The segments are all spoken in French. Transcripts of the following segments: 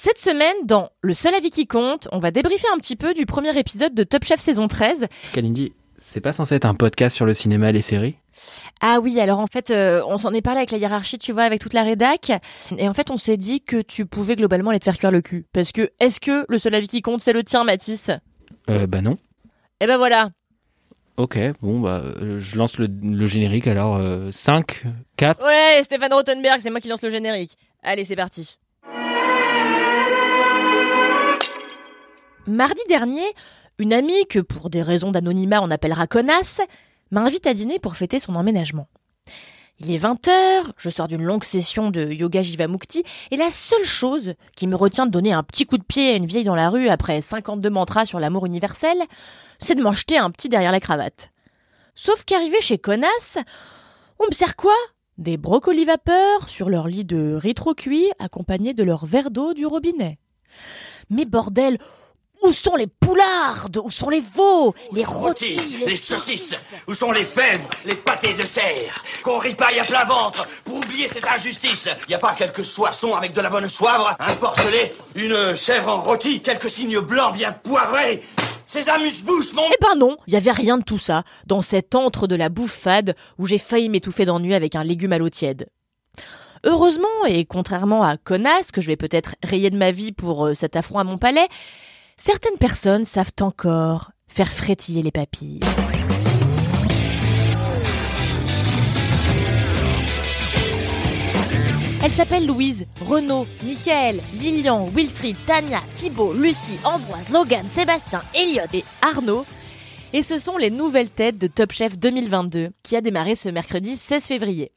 Cette semaine, dans Le seul avis qui compte, on va débriefer un petit peu du premier épisode de Top Chef saison 13. Kalindi, c'est pas censé être un podcast sur le cinéma et les séries? Ah oui, alors en fait, euh, on s'en est parlé avec la hiérarchie, tu vois, avec toute la rédac. Et en fait, on s'est dit que tu pouvais globalement aller te faire cuire le cul. Parce que, est-ce que le seul avis qui compte, c'est le tien, Mathis? Euh, bah non. Eh ben voilà. Ok, bon, bah, euh, je lance le, le générique alors. euh, 5, 4. Ouais, Stéphane Rothenberg, c'est moi qui lance le générique. Allez, c'est parti. Mardi dernier, une amie que pour des raisons d'anonymat on appellera connasse, m'invite à dîner pour fêter son emménagement. Il est 20h, je sors d'une longue session de yoga Jivamukti et la seule chose qui me retient de donner un petit coup de pied à une vieille dans la rue après 52 mantras sur l'amour universel, c'est de m'en jeter un petit derrière la cravate. Sauf qu'arrivé chez Connasse, on me sert quoi? Des brocolis vapeur sur leur lit de riz trop cuit accompagnés de leur verre d'eau du robinet. Mais bordel, où sont les poulardes? Où sont les veaux? Les rôtis rôtis, les saucisses, où sont les fèves, les pâtés de serre? Qu'on ripaille à plein ventre pour oublier cette injustice. Y a pas quelques soissons avec de la bonne soivre, un porcelet, une chèvre en rôti, quelques signes blancs bien poivrés. Ces amuse-bouches, mon... Eh ben non, il y avait rien de tout ça dans cet antre de la bouffe fade où j'ai failli m'étouffer d'ennui avec un légume à l'eau tiède. Heureusement, et contrairement à Connasse, que je vais peut-être rayer de ma vie pour euh, cet affront à mon palais, certaines personnes savent encore faire frétiller les papilles. Elles s'appellent Louise, Renaud, Michael, Lilian, Wilfried, Tania, Thibaut, Lucie, Ambroise, Logan, Sébastien, Elliot et Arnaud. Et ce sont les nouvelles têtes de Top Chef 2022 qui a démarré ce mercredi 16 février.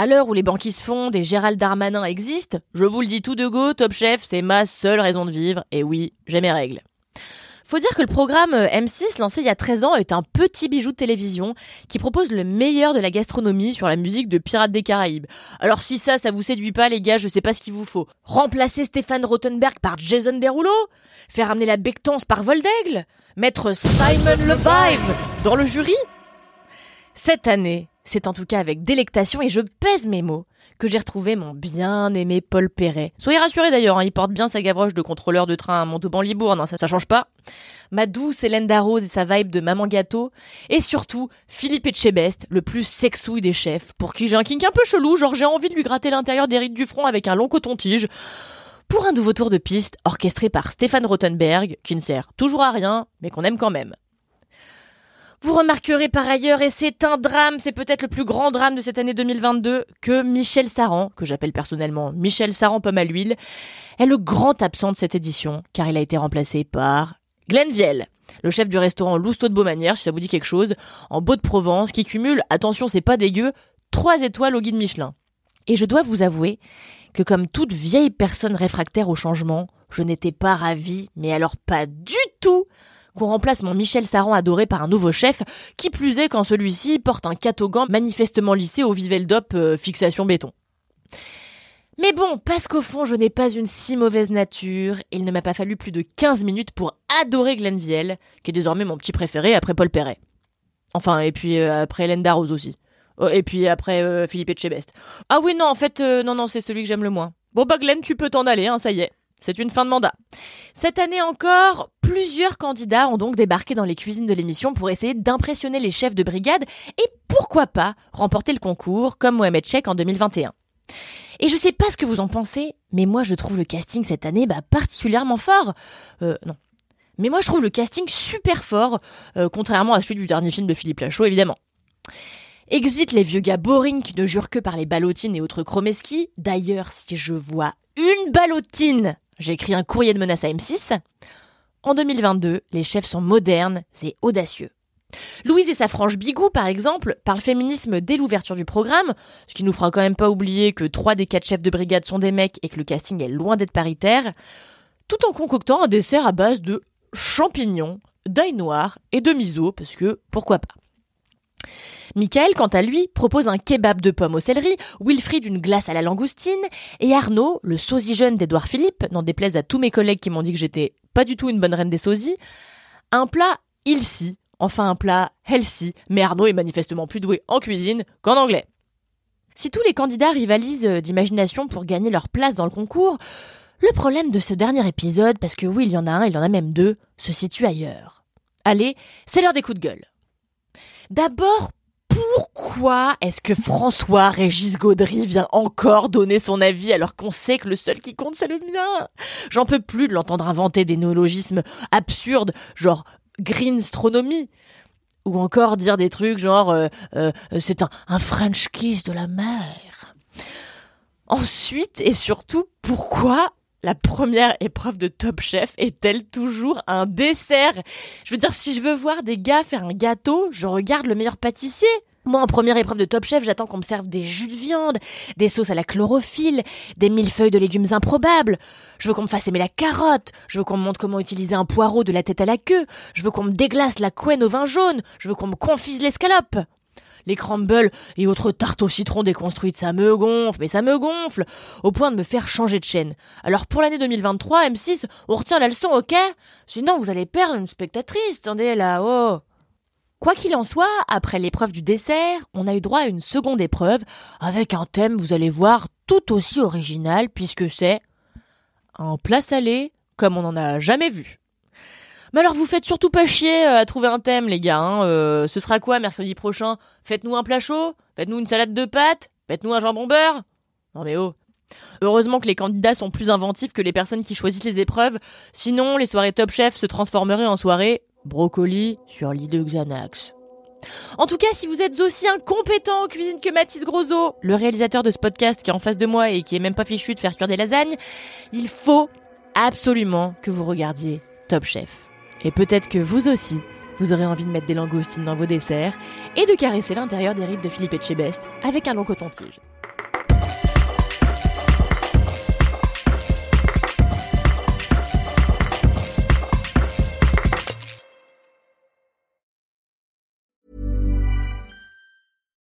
À l'heure où les banquises fondent et Gérald Darmanin existent, je vous le dis tout de go, Top Chef, c'est ma seule raison de vivre. Et oui, j'ai mes règles. Faut dire que le programme euh, M6 lancé il y a 13 ans est un petit bijou de télévision qui propose le meilleur de la gastronomie sur la musique de Pirates des Caraïbes. Alors si ça, ça vous séduit pas les gars, je sais pas ce qu'il vous faut. Remplacer Stéphane Rothenberg par Jason Derulo? Faire amener la Bectance par Voldaigle? Mettre Simon Levive dans le jury? Cette année, c'est en tout cas avec délectation et je pèse mes mots que j'ai retrouvé mon bien-aimé Paul Perret. Soyez rassurés d'ailleurs, hein, il porte bien sa gavroche de contrôleur de train à Montauban-Libourne, hein, ça, ça change pas. Ma douce Hélène Darroze et sa vibe de maman gâteau. Et surtout, Philippe Etchebest, le plus sexouille des chefs, pour qui j'ai un kink un peu chelou, genre j'ai envie de lui gratter l'intérieur des rides du front avec un long coton-tige. Pour un nouveau tour de piste orchestré par Stéphane Rothenberg, qui ne sert toujours à rien, mais qu'on aime quand même. Vous remarquerez par ailleurs, et c'est un drame, c'est peut-être le plus grand drame de cette année 2022, que Michel Saran, que j'appelle personnellement Michel Saran pomme à l'huile, est le grand absent de cette édition, car il a été remplacé par Glenn Viel, le chef du restaurant Lousteau de Beaumanière, si ça vous dit quelque chose, en Beau-de-Provence, qui cumule, attention c'est pas dégueu, trois étoiles au guide Michelin. Et je dois vous avouer que comme toute vieille personne réfractaire au changement, je n'étais pas ravie, mais alors pas du tout, qu'on remplace mon Michel Saran adoré par un nouveau chef, qui plus est quand celui-ci porte un catogan manifestement lissé au Viveldop euh, fixation béton. Mais bon, parce qu'au fond, je n'ai pas une si mauvaise nature, il ne m'a pas fallu plus de 15 minutes pour adorer Glenn Viel, qui est désormais mon petit préféré après Paul Perret. Enfin, et puis euh, après Hélène Darroze aussi. Oh, et puis après euh, Philippe Etchebest. Ah oui, non, en fait, euh, non, non, c'est celui que j'aime le moins. Bon bah Glenn, tu peux t'en aller, hein, ça y est. C'est une fin de mandat. Cette année encore, plusieurs candidats ont donc débarqué dans les cuisines de l'émission pour essayer d'impressionner les chefs de brigade et pourquoi pas remporter le concours comme Mohamed Chek en 2021. Et je sais pas ce que vous en pensez, mais moi je trouve le casting cette année bah, particulièrement fort. Euh, non. Mais moi je trouve le casting super fort, euh, contrairement à celui du dernier film de Philippe Lachaud évidemment. Exit les vieux gars boring qui ne jurent que par les ballotines et autres chromeski. D'ailleurs, si je vois une ballotine, j'écris un courrier de menace à M6. En 2022, les chefs sont modernes et audacieux. Louise et sa frange Bigou, par exemple, parlent féminisme dès l'ouverture du programme, ce qui nous fera quand même pas oublier que trois des quatre chefs de brigade sont des mecs et que le casting est loin d'être paritaire, tout en concoctant un dessert à base de champignons, d'ail noir et de miso, parce que pourquoi pas. Michael, quant à lui, propose un kebab de pommes au céleri, Wilfried une glace à la langoustine, et Arnaud, le sosie jeune d'Edouard Philippe, n'en déplaise à tous mes collègues qui m'ont dit que j'étais pas du tout une bonne reine des sosies, un plat ilsi, enfin un plat healthy, mais Arnaud est manifestement plus doué en cuisine qu'en anglais. Si tous les candidats rivalisent d'imagination pour gagner leur place dans le concours, le problème de ce dernier épisode, parce que oui, il y en a un, il y en a même deux, se situe ailleurs. Allez, c'est l'heure des coups de gueule. D'abord, pourquoi est-ce que François-Régis Gaudry vient encore donner son avis alors qu'on sait que le seul qui compte c'est le mien? J'en peux plus de l'entendre inventer des néologismes absurdes, genre greenstronomie. Ou encore dire des trucs genre euh, euh, c'est un, un French kiss de la mer. Ensuite et surtout, pourquoi la première épreuve de Top Chef est-elle toujours un dessert? Je veux dire, si je veux voir des gars faire un gâteau, je regarde le meilleur pâtissier. Moi, en première épreuve de Top Chef, j'attends qu'on me serve des jus de viande, des sauces à la chlorophylle, des millefeuilles de légumes improbables. Je veux qu'on me fasse aimer la carotte. Je veux qu'on me montre comment utiliser un poireau de la tête à la queue. Je veux qu'on me déglace la couenne au vin jaune. Je veux qu'on me confise l'escalope les crumbles et autres tartes au citron déconstruites, ça me gonfle, mais ça me gonfle, au point de me faire changer de chaîne. Alors pour l'année 2023, M6, on retient la leçon, ok? Sinon vous allez perdre une spectatrice, attendez là, oh Quoi qu'il en soit, après l'épreuve du dessert, on a eu droit à une seconde épreuve, avec un thème, vous allez voir, tout aussi original, puisque c'est un plat salé comme on n'en a jamais vu. Mais alors vous faites surtout pas chier euh, à trouver un thème les gars. Hein. Euh, ce sera quoi mercredi prochain? Faites-nous un plat chaud? Faites-nous une salade de pâtes? Faites-nous un jambon beurre? Non mais oh Heureusement que les candidats sont plus inventifs que les personnes qui choisissent les épreuves, sinon les soirées Top Chef se transformeraient en soirées brocoli sur lit de Xanax. En tout cas, si vous êtes aussi incompétent en cuisine que Mathis Grosso, le réalisateur de ce podcast qui est en face de moi et qui est même pas fichu de faire cuire des lasagnes, il faut absolument que vous regardiez Top Chef. Et peut-être que vous aussi, vous aurez envie de mettre des langoustines dans vos desserts et de caresser l'intérieur des rides de Philippe Etchebest avec un long coton-tige.